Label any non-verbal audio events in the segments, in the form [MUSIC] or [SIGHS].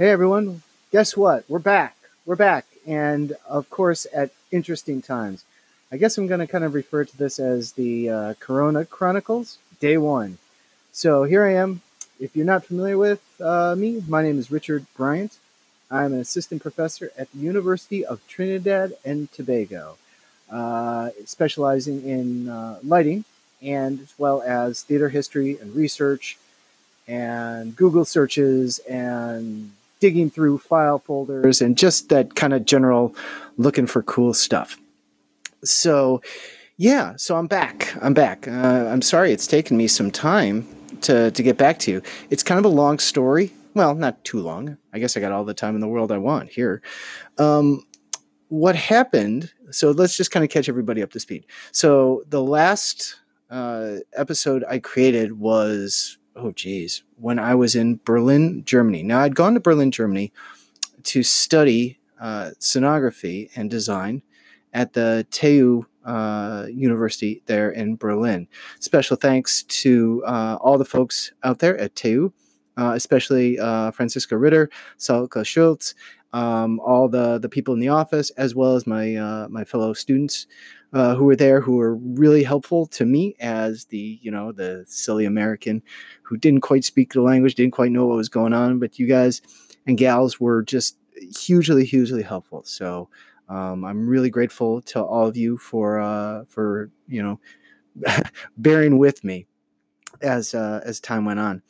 Hey everyone, guess what? We're back. We're back. And of course, at interesting times. I guess I'm going to kind of refer to this as the uh, Corona Chronicles, day one. So here I am. If you're not familiar with uh, me, my name is Richard Bryant. I'm an assistant professor at the University of Trinidad and Tobago, uh, specializing in uh, lighting and as well as theater history and research and Google searches and digging through file folders and just that kind of general looking for cool stuff. So, yeah, so I'm back. I'm back. Uh, I'm sorry it's taken me some time to, to get back to you. It's kind of a long story. Well, not too long. I guess I got all the time in the world I want here. Um, what happened? So let's just kind of catch everybody up to speed. So the last uh, episode I created was oh geez, when I was in Berlin, Germany. Now I'd gone to Berlin, Germany to study uh, and design at the TU uh, University there in Berlin. Special thanks to uh, all the folks out there at TU, uh, especially uh, Francisco Ritter, Salka Schultz, um, all the, the people in the office, as well as my, uh, my fellow students uh, who were there who were really helpful to me as the you know the silly American who didn't quite speak the language, didn't quite know what was going on. But you guys and gals were just hugely, hugely helpful. So um, I'm really grateful to all of you for uh, for you know [LAUGHS] bearing with me as uh, as time went on.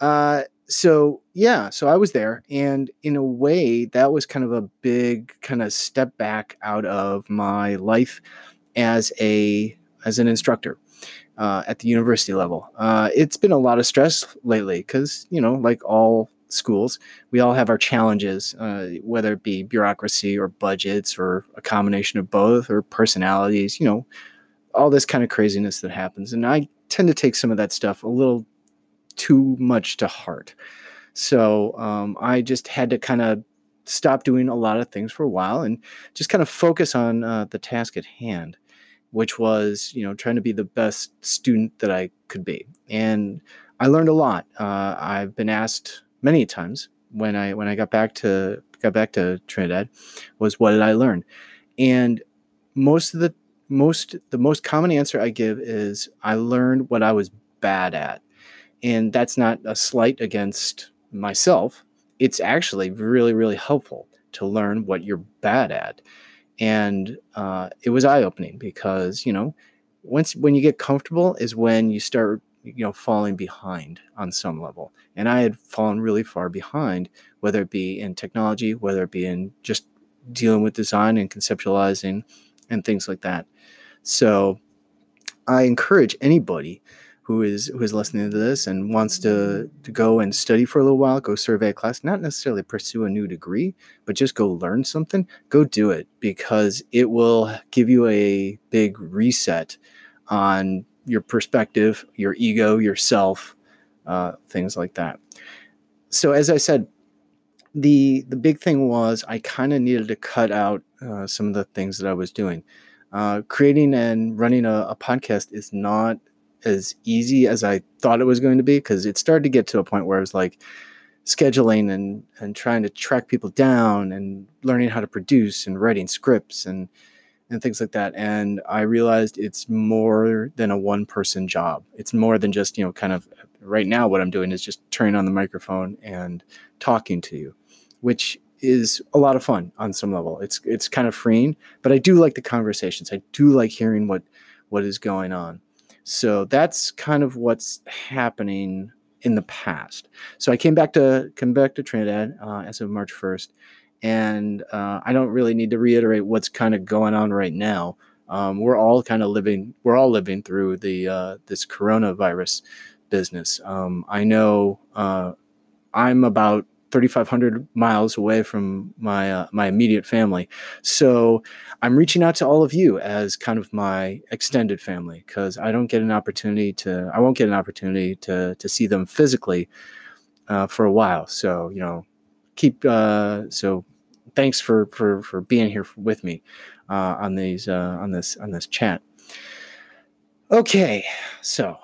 Uh, so yeah, so I was there, and in a way, that was kind of a big kind of step back out of my life as a as an instructor uh, at the university level. Uh, it's been a lot of stress lately because you know, like all schools, we all have our challenges, uh, whether it be bureaucracy or budgets or a combination of both or personalities. You know, all this kind of craziness that happens, and I tend to take some of that stuff a little too much to heart. So um, I just had to kind of stop doing a lot of things for a while and just kind of focus on uh, the task at hand which was you know trying to be the best student that I could be, and I learned a lot. Uh, I've been asked many times when I when I got back to got back to Trinidad was what did I learn, and most of the most the most common answer I give is I learned what I was bad at, and that's not a slight against myself. It's actually really really helpful to learn what you're bad at and uh, it was eye opening because you know once when you get comfortable is when you start you know falling behind on some level. And i had fallen really far behind whether it be in technology whether it be in just dealing with design and conceptualizing and things like that. So i encourage anybody who is who is listening to this and wants to to go and study for a little while, go survey a class, not necessarily pursue a new degree, but just go learn something, go do it because it will give you a big reset on your perspective, your ego, yourself, uh, things like that. So as I said, the the big thing was I kind of needed to cut out uh, some of the things that I was doing. Uh, creating and running a, a podcast is not as easy as I thought it was going to be because it started to get to a point where it was like scheduling and and trying to track people down and learning how to produce and writing scripts and and things like that. And i realized it's more than a one person job. It's more than just you know kind of right now what i'm doing is just turning on the microphone and talking to you which is a lot of fun on some level. It's it's kind of freeing but i do like the conversations. I do like hearing what what is going on so that's kind of what's happening in the past. So I came back to come back to Trinidad uh, as of March 1st, and uh, I don't really need to reiterate what's kind of going on right now. Um, we're all kind of living we're all living through the uh, this coronavirus business. Um, I know uh, I'm about 3,500 miles away from my uh, my immediate family. So I'm reaching out to all of you as kind of my extended family because I don't get an opportunity to I won't get an opportunity to to see them physically uh, for a while. So you know, keep uh, so thanks for for for being here with me uh, on these uh, on this on this chat. Okay, so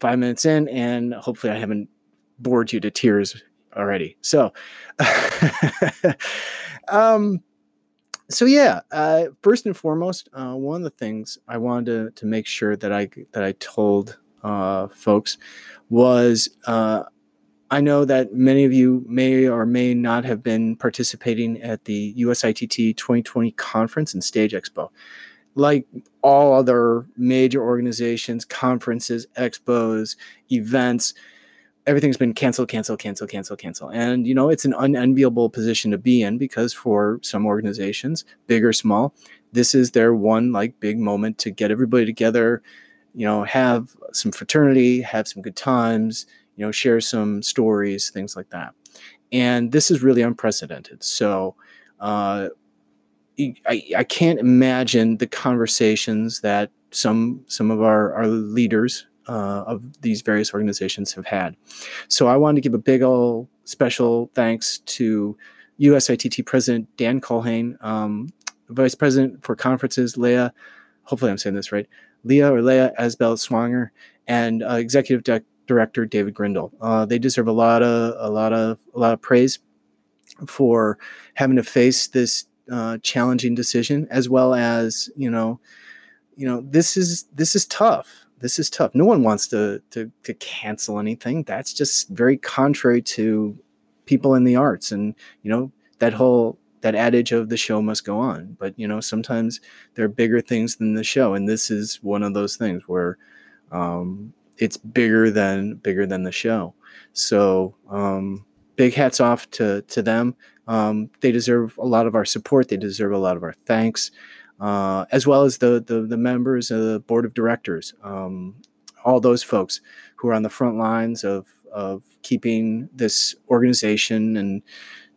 five minutes in, and hopefully I haven't bored you to tears already. So, [LAUGHS] um, so yeah, uh, first and foremost, uh, one of the things I wanted to, to make sure that I that I told uh, folks was uh, I know that many of you may or may not have been participating at the USITT 2020 conference and stage expo. Like all other major organizations, conferences, expos, events, everything's been cancel, cancel, cancel, cancel, cancel. And, you know, it's an unenviable position to be in because for some organizations, big or small, this is their one like big moment to get everybody together, you know, have some fraternity, have some good times, you know, share some stories, things like that. And this is really unprecedented. So, uh, I, I can't imagine the conversations that some some of our, our leaders uh, of these various organizations have had. So I wanted to give a big old special thanks to USITT President Dan Culhane, um, Vice President for Conferences Leah, hopefully I'm saying this right, Leah or Leah Asbel Swanger, and uh, Executive Director David Grindle. Uh, they deserve a lot of a lot of a lot of praise for having to face this uh, challenging decision, as well as you know, you know this is this is tough this is tough. No one wants to, to to cancel anything. That's just very contrary to people in the arts, and you know that whole that adage of the show must go on. But you know sometimes there are bigger things than the show, and this is one of those things where um, it's bigger than bigger than the show. So um, big hats off to to them. Um, they deserve a lot of our support. They deserve a lot of our thanks uh, as well as the, the, the members of the board of directors, um, all those folks who are on the front lines of of keeping this organization and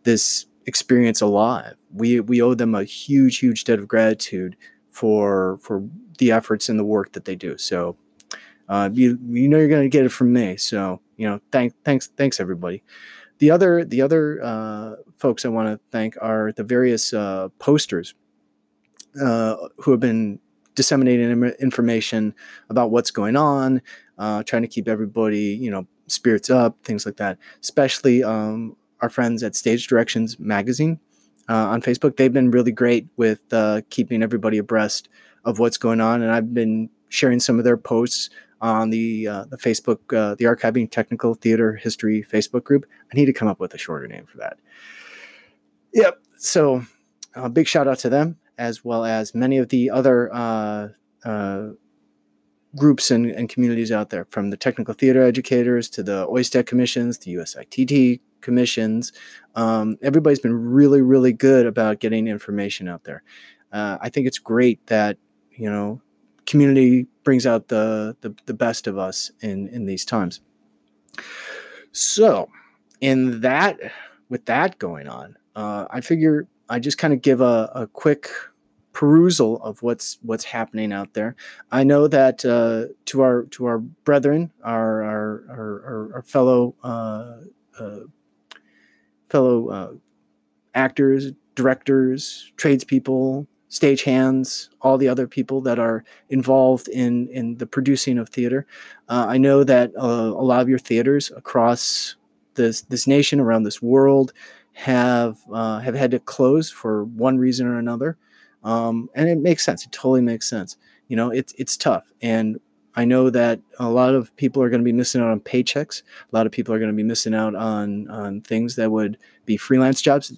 this experience alive. We we owe them a huge huge debt of gratitude for for the efforts and the work that they do. So uh, you you know you're going to get it from me. So you know thank thanks thanks everybody. The other the other uh, folks I want to thank are the various uh, posters uh, who have been disseminating information about what's going on, uh, trying to keep everybody, you know, spirits up, things like that. Especially um, our friends at Stage Directions Magazine uh, on Facebook. They've been really great with uh, keeping everybody abreast of what's going on, and I've been sharing some of their posts on the uh, the Facebook, the Archiving Technical Theater History Facebook group. I need to come up with a shorter name for that. Yep. So, a big shout out to them as well as many of the other uh, uh, groups and, and, communities out there, from the technical theater educators to the OISTAT commissions, the USITT commissions. Um, everybody's been really, really good about getting information out there. Uh, I think it's great that you know community brings out the, the, the best of us in in these times. So, in that, with that going on, uh, I figure I just kind of give a, a quick perusal of what's what's happening out there. I know that uh, to our to our brethren, our our our, our fellow uh, uh, fellow uh, actors, directors, tradespeople, stagehands, all the other people that are involved in in the producing of theater. Uh, I know that a lot of your theaters across this this nation, around this world, have have had to close for one reason or another. Um, and it makes sense. It totally makes sense. You know, it's it's tough, and I know that a lot of people are going to be missing out on paychecks. A lot of people are going to be missing out on on things that would be freelance jobs.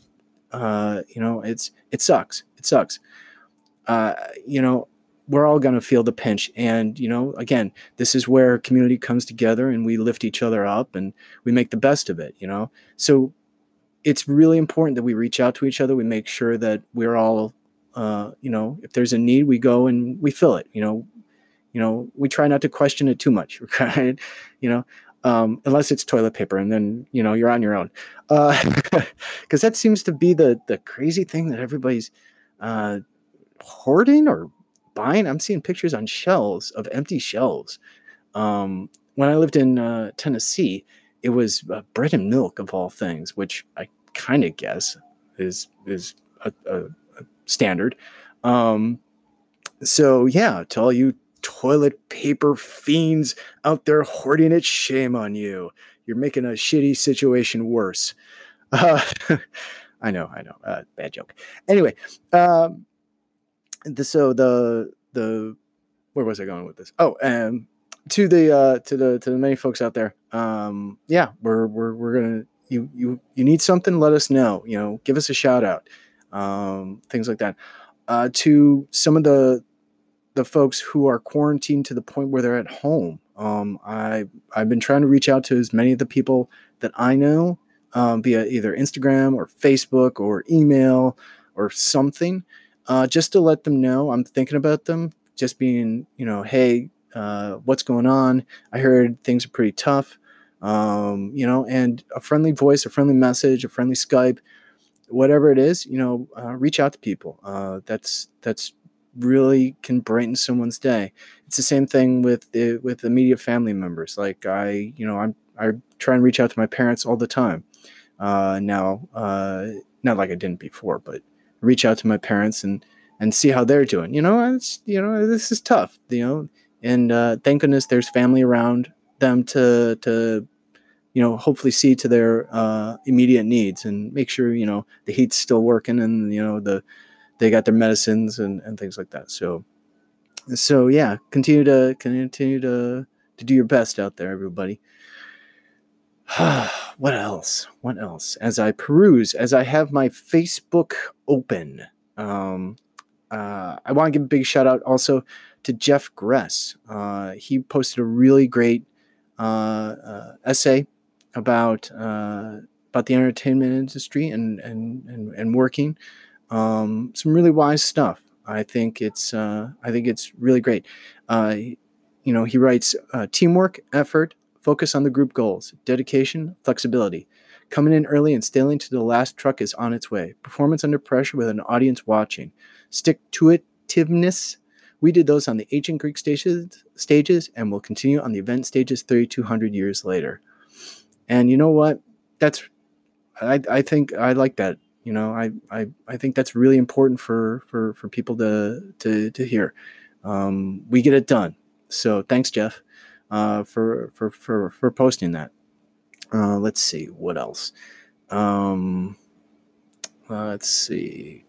Uh, you know, it's it sucks. It sucks. Uh, you know, we're all going to feel the pinch, and you know, again, this is where community comes together, and we lift each other up, and we make the best of it. You know, so it's really important that we reach out to each other. We make sure that we're all uh, you know, if there's a need, we go and we fill it. You know, you know, we try not to question it too much, [LAUGHS] right? You know, um, unless it's toilet paper, and then you know you're on your own, because uh, [LAUGHS] that seems to be the the crazy thing that everybody's uh, hoarding or buying. I'm seeing pictures on shelves of empty shelves. Um, when I lived in uh, Tennessee, it was uh, bread and milk of all things, which I kind of guess is is a, a standard. Um, so yeah, to all you toilet paper fiends out there hoarding it, shame on you. you're making a shitty situation worse. [LAUGHS] Uh, I know, I know, uh, bad joke. Anyway, um, the, so the the where was I going with this? Oh, um, to the uh, to the to the many folks out there. Um, yeah, we're we're we're gonna you you you need something, let us know. You know, give us a shout out, um, things like that. Uh, to some of the the folks who are quarantined to the point where they're at home. Um, I I've been trying to reach out to as many of the people that I know um, via either Instagram or Facebook or email or something, uh, just to let them know I'm thinking about them. Just being, you know, hey, uh, what's going on? I heard things are pretty tough, um, you know, and a friendly voice, a friendly message, a friendly Skype, whatever it is, you know, uh, reach out to people. Uh, that's that's really can brighten someone's day. It's the same thing with the, with immediate family members. Like I, you know, I'm I try and reach out to my parents all the time. Uh, now, uh, not like I didn't before, but reach out to my parents and and see how they're doing. You know, it's you know this is tough. You know, and uh, thank goodness there's family around them to to you know hopefully see to their uh, immediate needs and make sure you know the heat's still working and you know the they got their medicines and, and things like that. So, so yeah, continue to continue to to do your best out there, everybody. [SIGHS] what else? What else? As I peruse, as I have my Facebook open, um, uh, I want to give a big shout out also to Jeff Gress. Uh, he posted a really great uh, uh essay about uh, about the entertainment industry and and and, and working um, some really wise stuff. I think it's uh, I think it's really great. Uh, you know, he writes uh, teamwork, effort, focus on the group goals, dedication, flexibility. Coming in early and staying to the last truck is on its way. Performance under pressure with an audience watching. Stick to itiveness. We did those on the ancient Greek stages, stages and will continue on the event stages 3,200 years later. And you know what? That's I, I think I like that you know? I, I i think that's really important for for for people to to to hear. Um, we get it done. So thanks jeff uh, for for for for posting that. Uh, let's see what else? Um, let's see.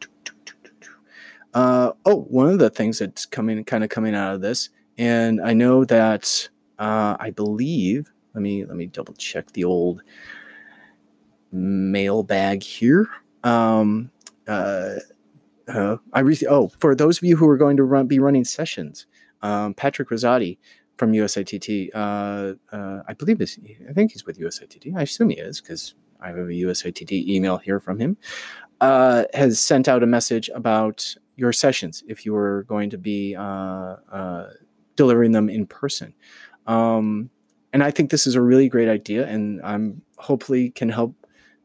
Uh, oh one of the things that's coming kind of coming out of this and i know that uh, i believe let me let me double check the old mailbag here um, uh, uh, I re- oh, for those of you who are going to run, be running sessions, um, Patrick Rosati from USITT, uh, uh, I believe this. I think he's with USITT. I assume he is because I have a USITT email here from him. Uh, has sent out a message about your sessions if you are going to be uh, uh, delivering them in person. Um, and I think this is a really great idea, and I'm hopefully can help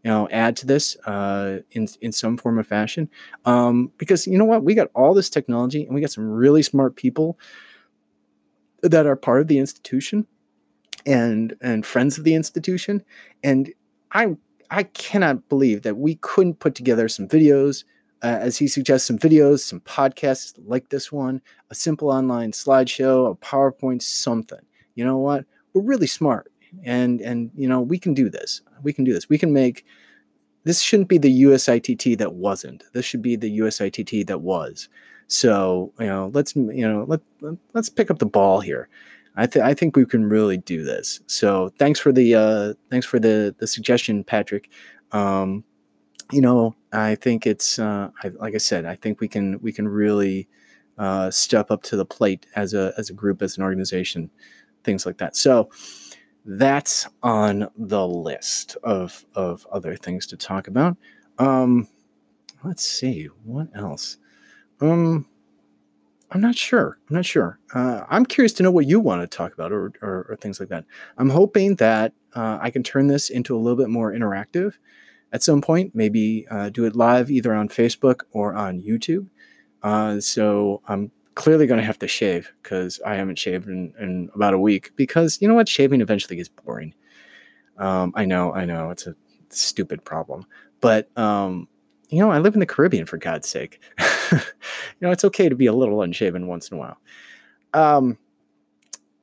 you know add to this uh, in in some form or fashion. Um, because you know what? We got all this technology and we got some really smart people that are part of the institution and and friends of the institution. And i i cannot believe that we couldn't put together some videos uh, as he suggests some videos some podcasts like this one a simple online slideshow a powerpoint something. You know what we're really smart and and you know we can do this. We can do this. We can make this shouldn't be the usitt that wasn't. This should be the usitt that was. So you know let's you know let, let's pick up the ball here. I think i think we can really do this. So thanks for the uh thanks for the the suggestion patrick. Um you know i think it's uh I, like i said i think we can we can really uh step up to the plate as a as a group as an organization things like that so that's on the list of of other things to talk about. Um, let's see what else. Um, I'm not sure. I'm not sure. Uh, I'm curious to know what you want to talk about or, or, or things like that. I'm hoping that uh, I can turn this into a little bit more interactive at some point. Maybe uh, do it live either on Facebook or on YouTube. Uh, so I'm clearly going to have to shave because I haven't shaved in, in, about a week. Because you know what, shaving eventually gets boring. Um, I know, I know, it's a stupid problem, but um, you know, I live in the Caribbean for God's sake. [LAUGHS] you know, it's okay to be a little unshaven once in a while. Um,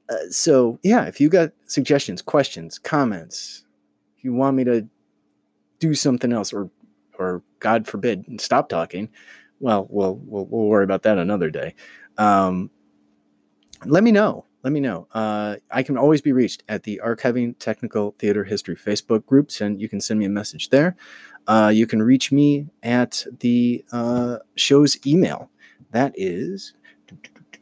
uh, so yeah, if you got suggestions, questions, comments, if you want me to do something else, or or God forbid, stop talking, well, we'll we'll, we'll worry about that another day. Um, let me know. Let me know. Uh, I can always be reached at the Archiving Technical Theater History Facebook groups, and you can send me a message there. Uh, you can reach me at the uh, show's email. That is.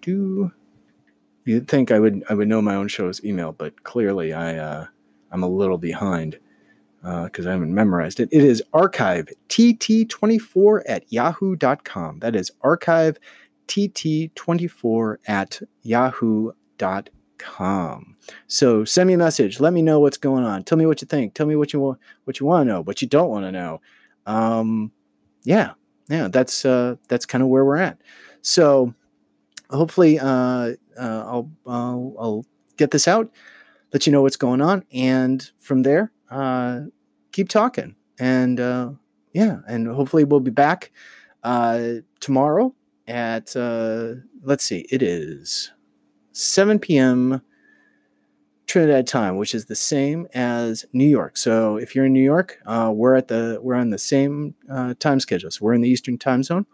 You'd think I would I would know my own show's email, but clearly I uh, I'm a little behind because uh, I haven't memorized it. It is archive tt24 at yahoo.com. That is archive tt24 at yahoo.com. So send me a message. Let me know what's going on. Tell me what you think. Tell me what you want what you want to know, what you don't want to know. Um, yeah, yeah, that's uh, that's kind of where we're at. So hopefully, uh, uh, I'll, I'll I'll get this out, let you know what's going on, and from there, uh, keep talking. And uh, yeah, and hopefully we'll be back uh, tomorrow at uh, let's see, it is 7 p.m. Trinidad time, which is the same as New York. So if you're in New York, uh, we're at the we're on the same uh, time schedule. So we're in the Eastern time zone,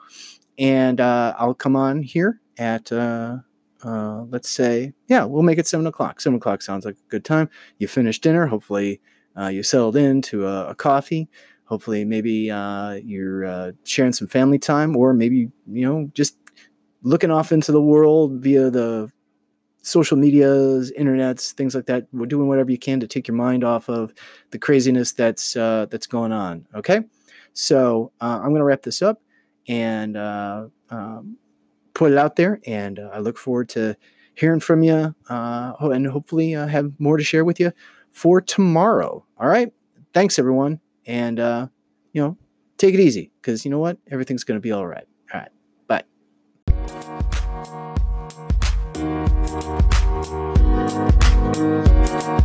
and uh, I'll come on here at uh, uh, let's say yeah, we'll make it seven o'clock. Seven o'clock sounds like a good time. You finish dinner. Hopefully, uh, you settled into a, a coffee. Hopefully, maybe you're sharing some family time, or maybe you know just looking off into the world via the social medias, internets, things like that. We're doing whatever you can to take your mind off of the craziness that's uh, that's going on. Okay, so uh, I'm going to wrap this up and uh, um, put it out there, and uh, I look forward to hearing from you, uh, and hopefully uh, have more to share with you for tomorrow. All right. Thanks, everyone. And, uh, you know, take it easy because you know what? Everything's going to be all right. All right. Bye.